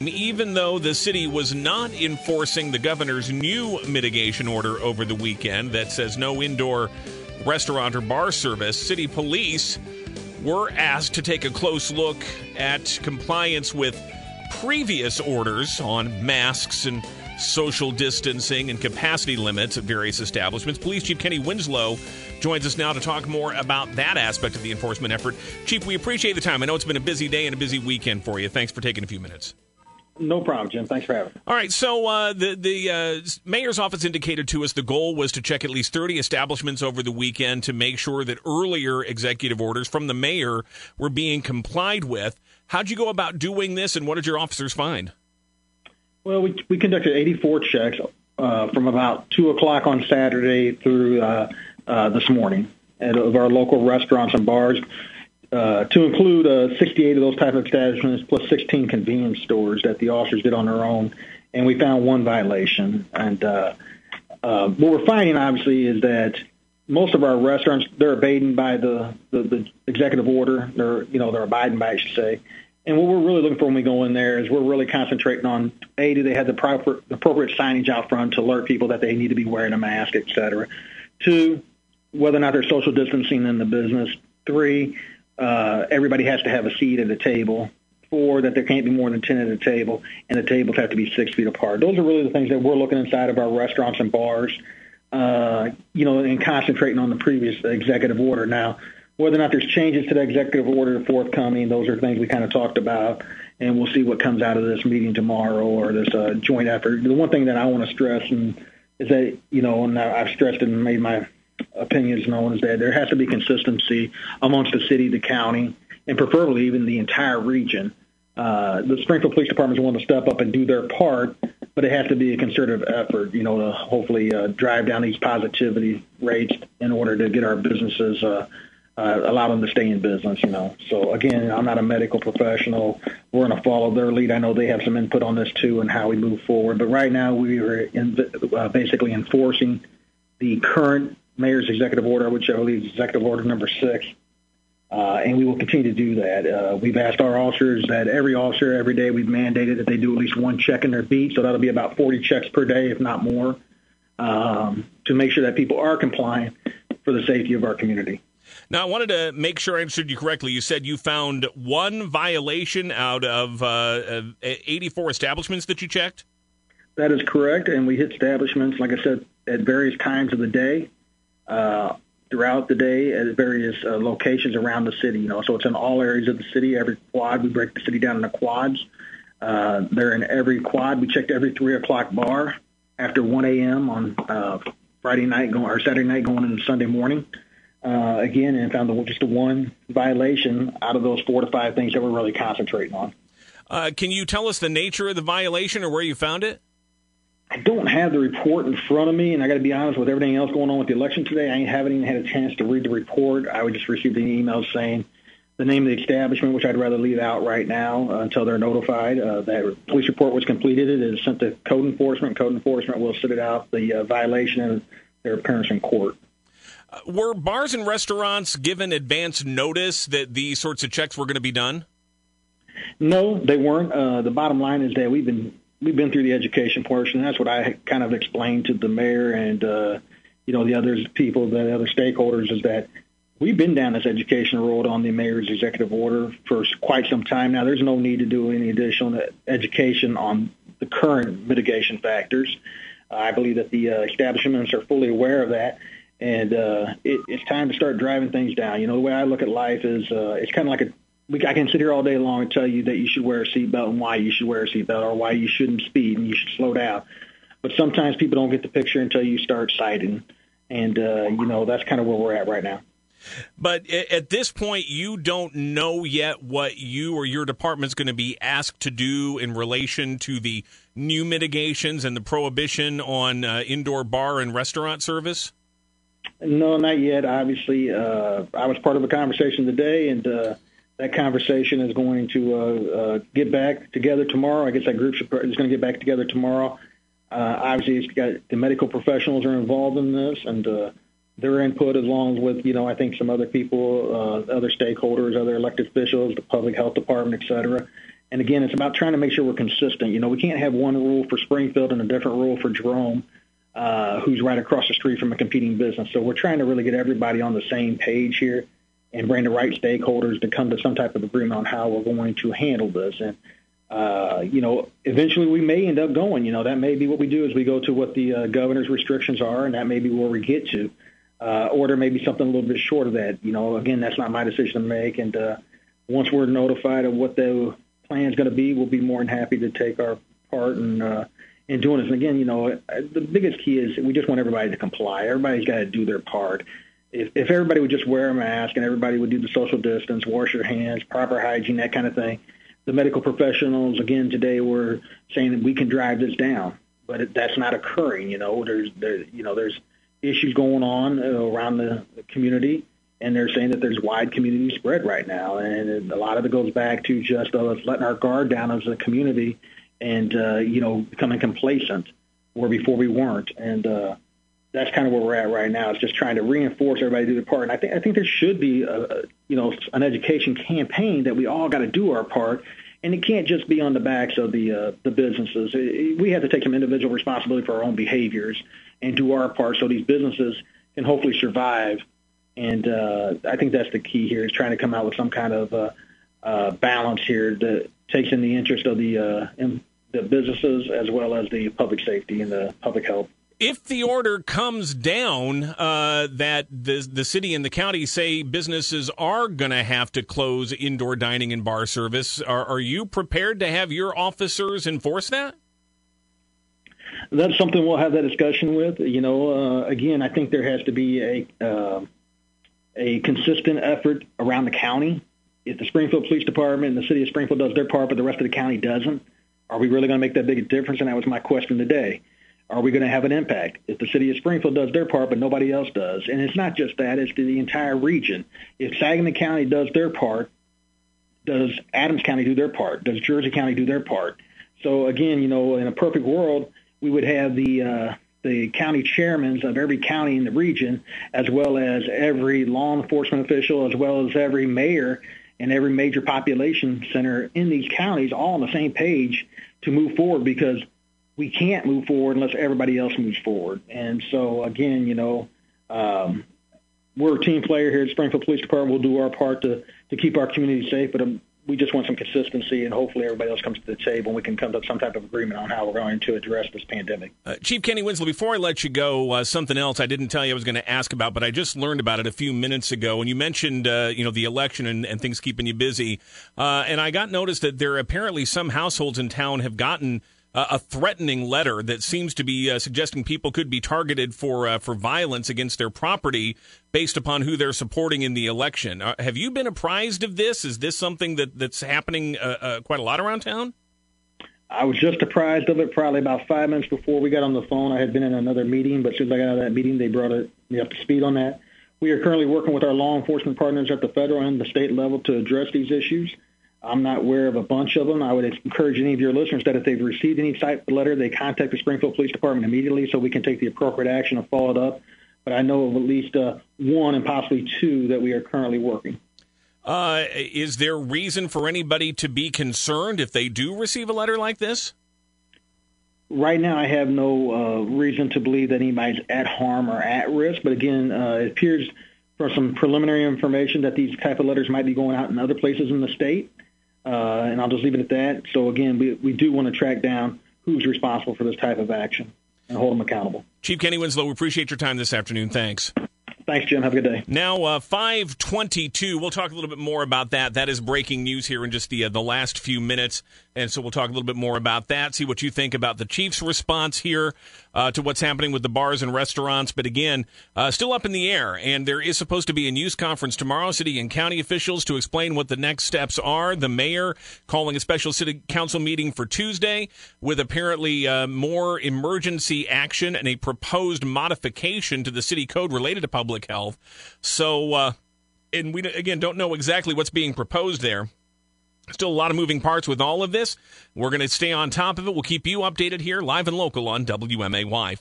Even though the city was not enforcing the governor's new mitigation order over the weekend that says no indoor restaurant or bar service, city police were asked to take a close look at compliance with previous orders on masks and social distancing and capacity limits at various establishments. Police Chief Kenny Winslow joins us now to talk more about that aspect of the enforcement effort. Chief, we appreciate the time. I know it's been a busy day and a busy weekend for you. Thanks for taking a few minutes. No problem, Jim. Thanks for having me. All right. So uh, the the uh, mayor's office indicated to us the goal was to check at least 30 establishments over the weekend to make sure that earlier executive orders from the mayor were being complied with. How'd you go about doing this, and what did your officers find? Well, we we conducted 84 checks uh, from about two o'clock on Saturday through uh, uh, this morning at of our local restaurants and bars to include uh, 68 of those type of establishments plus 16 convenience stores that the officers did on their own, and we found one violation. And uh, uh, what we're finding, obviously, is that most of our restaurants they're abiding by the, the, the executive order. They're you know they're abiding by, I should say. And what we're really looking for when we go in there is we're really concentrating on a do they have the proper the appropriate signage out front to alert people that they need to be wearing a mask, et cetera. Two, whether or not they're social distancing in the business. Three, uh, everybody has to have a seat at a table. Four, that there can't be more than 10 at a table, and the tables have to be six feet apart. Those are really the things that we're looking inside of our restaurants and bars, uh, you know, and concentrating on the previous executive order. Now, whether or not there's changes to the executive order forthcoming, those are things we kind of talked about, and we'll see what comes out of this meeting tomorrow or this uh, joint effort. The one thing that I want to stress and is that, you know, and I've stressed and made my opinions known is that there has to be consistency amongst the city, the county, and preferably even the entire region. Uh, the Springfield Police Department is willing to step up and do their part, but it has to be a concerted effort, you know, to hopefully uh, drive down these positivity rates in order to get our businesses, uh, uh, allow them to stay in business, you know. So again, I'm not a medical professional. We're going to follow their lead. I know they have some input on this too and how we move forward. But right now, we are in, uh, basically enforcing the current mayor's executive order, which I believe is executive order number six. Uh, and we will continue to do that. Uh, we've asked our officers that every officer every day we've mandated that they do at least one check in their beat, so that'll be about 40 checks per day, if not more, um, to make sure that people are compliant for the safety of our community. Now, I wanted to make sure I understood you correctly. You said you found one violation out of uh, 84 establishments that you checked? That is correct, and we hit establishments, like I said, at various times of the day uh, throughout the day at various uh, locations around the city. You know, so it's in all areas of the city. Every quad, we break the city down into quads. Uh, they're in every quad. We checked every three o'clock bar after 1 a.m. on uh, Friday night going or Saturday night going into Sunday morning. Uh, again, and found the, just the one violation out of those four to five things that we're really concentrating on. Uh, can you tell us the nature of the violation or where you found it? I don't have the report in front of me, and I got to be honest with everything else going on with the election today. I haven't even had a chance to read the report. I would just received an email saying the name of the establishment, which I'd rather leave out right now uh, until they're notified. Uh, that police report was completed. It is sent to code enforcement. Code enforcement will sit it out the uh, violation and their appearance in court. Uh, were bars and restaurants given advance notice that these sorts of checks were going to be done? No, they weren't. Uh, the bottom line is that we've been we've been through the education portion. That's what I kind of explained to the mayor and uh, you know the other people, the other stakeholders, is that we've been down this education road on the mayor's executive order for quite some time now. There's no need to do any additional education on the current mitigation factors. I believe that the uh, establishments are fully aware of that, and uh, it, it's time to start driving things down. You know, the way I look at life is uh, it's kind of like a we, I can sit here all day long and tell you that you should wear a seatbelt and why you should wear a seatbelt or why you shouldn't speed and you should slow down. But sometimes people don't get the picture until you start citing, and uh, you know that's kind of where we're at right now. But at this point, you don't know yet what you or your department's going to be asked to do in relation to the new mitigations and the prohibition on uh, indoor bar and restaurant service. No, not yet. Obviously, uh, I was part of a conversation today, and uh, that conversation is going to uh, uh, get back together tomorrow. I guess that group is going to get back together tomorrow. Uh, obviously, it's got the medical professionals are involved in this, and uh, their input, along with you know, I think some other people, uh, other stakeholders, other elected officials, the public health department, et cetera. And again, it's about trying to make sure we're consistent. You know, we can't have one rule for Springfield and a different rule for Jerome, uh, who's right across the street from a competing business. So we're trying to really get everybody on the same page here and bring the right stakeholders to come to some type of agreement on how we're going to handle this. And uh, you know, eventually we may end up going. You know, that may be what we do is we go to what the uh, governor's restrictions are, and that may be where we get to. Uh, or there may be something a little bit short of that. You know, again, that's not my decision to make. And uh, once we're notified of what the plan is going to be, we'll be more than happy to take our part in uh, in doing this. And again, you know, the biggest key is we just want everybody to comply. Everybody's got to do their part. If, if everybody would just wear a mask and everybody would do the social distance, wash your hands, proper hygiene, that kind of thing, the medical professionals again today were saying that we can drive this down, but it, that's not occurring. You know, there's there, you know there's issues going on uh, around the, community, and they're saying that there's wide community spread right now, and a lot of it goes back to just uh, letting our guard down as a community, and uh, you know becoming complacent where before we weren't, and uh, that's kind of where we're at right now. It's just trying to reinforce everybody to do their part, and I think I think there should be a, you know an education campaign that we all got to do our part and it can't just be on the backs of the uh, the businesses. We have to take some individual responsibility for our own behaviors and do our part so these businesses can hopefully survive. And uh, I think that's the key here is trying to come out with some kind of uh, uh, balance here that takes in the interest of the uh, in the businesses as well as the public safety and the public health if the order comes down uh, that the the city and the county say businesses are going to have to close indoor dining and bar service, are, are you prepared to have your officers enforce that? That's something we'll have that discussion with. You know, uh, again, I think there has to be a uh, a consistent effort around the county. If the Springfield Police Department and the city of Springfield does their part, but the rest of the county doesn't, are we really going to make that big a difference? And that was my question today are we going to have an impact? If the city of Springfield does their part, but nobody else does, and it's not just that; it's the entire region. If Sangamon County does their part, does Adams County do their part? Does Jersey County do their part? So again, you know, in a perfect world, we would have the uh, the county chairmen of every county in the region, as well as every law enforcement official, as well as every mayor and every major population center in these counties, all on the same page to move forward because we can't move forward unless everybody else moves forward. And so, again, you know, um, we're a team player here at Springfield Police Department. We'll do our part to to keep our community safe, but um, we just want some consistency, and hopefully everybody else comes to the table and we can come to some type of agreement on how we're going to address this pandemic. Uh, Chief Kenny Winslow, before I let you go, uh, something else I didn't tell you I was going to ask about, but I just learned about it a few minutes ago. And you mentioned, uh, you know, the election and, and, things keeping you busy. Uh, and I got noticed that there are apparently some households in town have gotten – uh, a threatening letter that seems to be uh, suggesting people could be targeted for uh, for violence against their property based upon who they're supporting in the election. Uh, have you been apprised of this? Is this something that that's happening uh, quite a lot around town? I was just apprised of it probably about five minutes before we got on the phone. I had been in another meeting, but as I got out of that meeting, they brought it, me up to speed on that. We are currently working with our law enforcement partners at the federal and the state level to address these issues. I'm not aware of a bunch of them. I would encourage any of your listeners that if they've received any type of letter, they contact the Springfield Police Department immediately so we can take the appropriate action and follow it up. But I know of at least uh, one and possibly two that we are currently working. Uh, is there reason for anybody to be concerned if they do receive a letter like this? Right now, I have no uh, reason to believe that anybody's at harm or at risk. But again, uh, it appears from some preliminary information that these type of letters might be going out in other places in the state. Uh, and I'll just leave it at that. So again, we, we do want to track down who's responsible for this type of action and hold them accountable. Chief Kenny Winslow, we appreciate your time this afternoon. Thanks. Thanks, Jim. Have a good day. Now, uh, 522. We'll talk a little bit more about that. That is breaking news here in just the, uh, the last few minutes. And so we'll talk a little bit more about that, see what you think about the Chiefs' response here uh, to what's happening with the bars and restaurants. But again, uh, still up in the air. And there is supposed to be a news conference tomorrow, city and county officials to explain what the next steps are. The mayor calling a special city council meeting for Tuesday with apparently uh, more emergency action and a proposed modification to the city code related to public health. So, uh, and we again don't know exactly what's being proposed there. Still a lot of moving parts with all of this. We're going to stay on top of it. We'll keep you updated here, live and local on WMAY.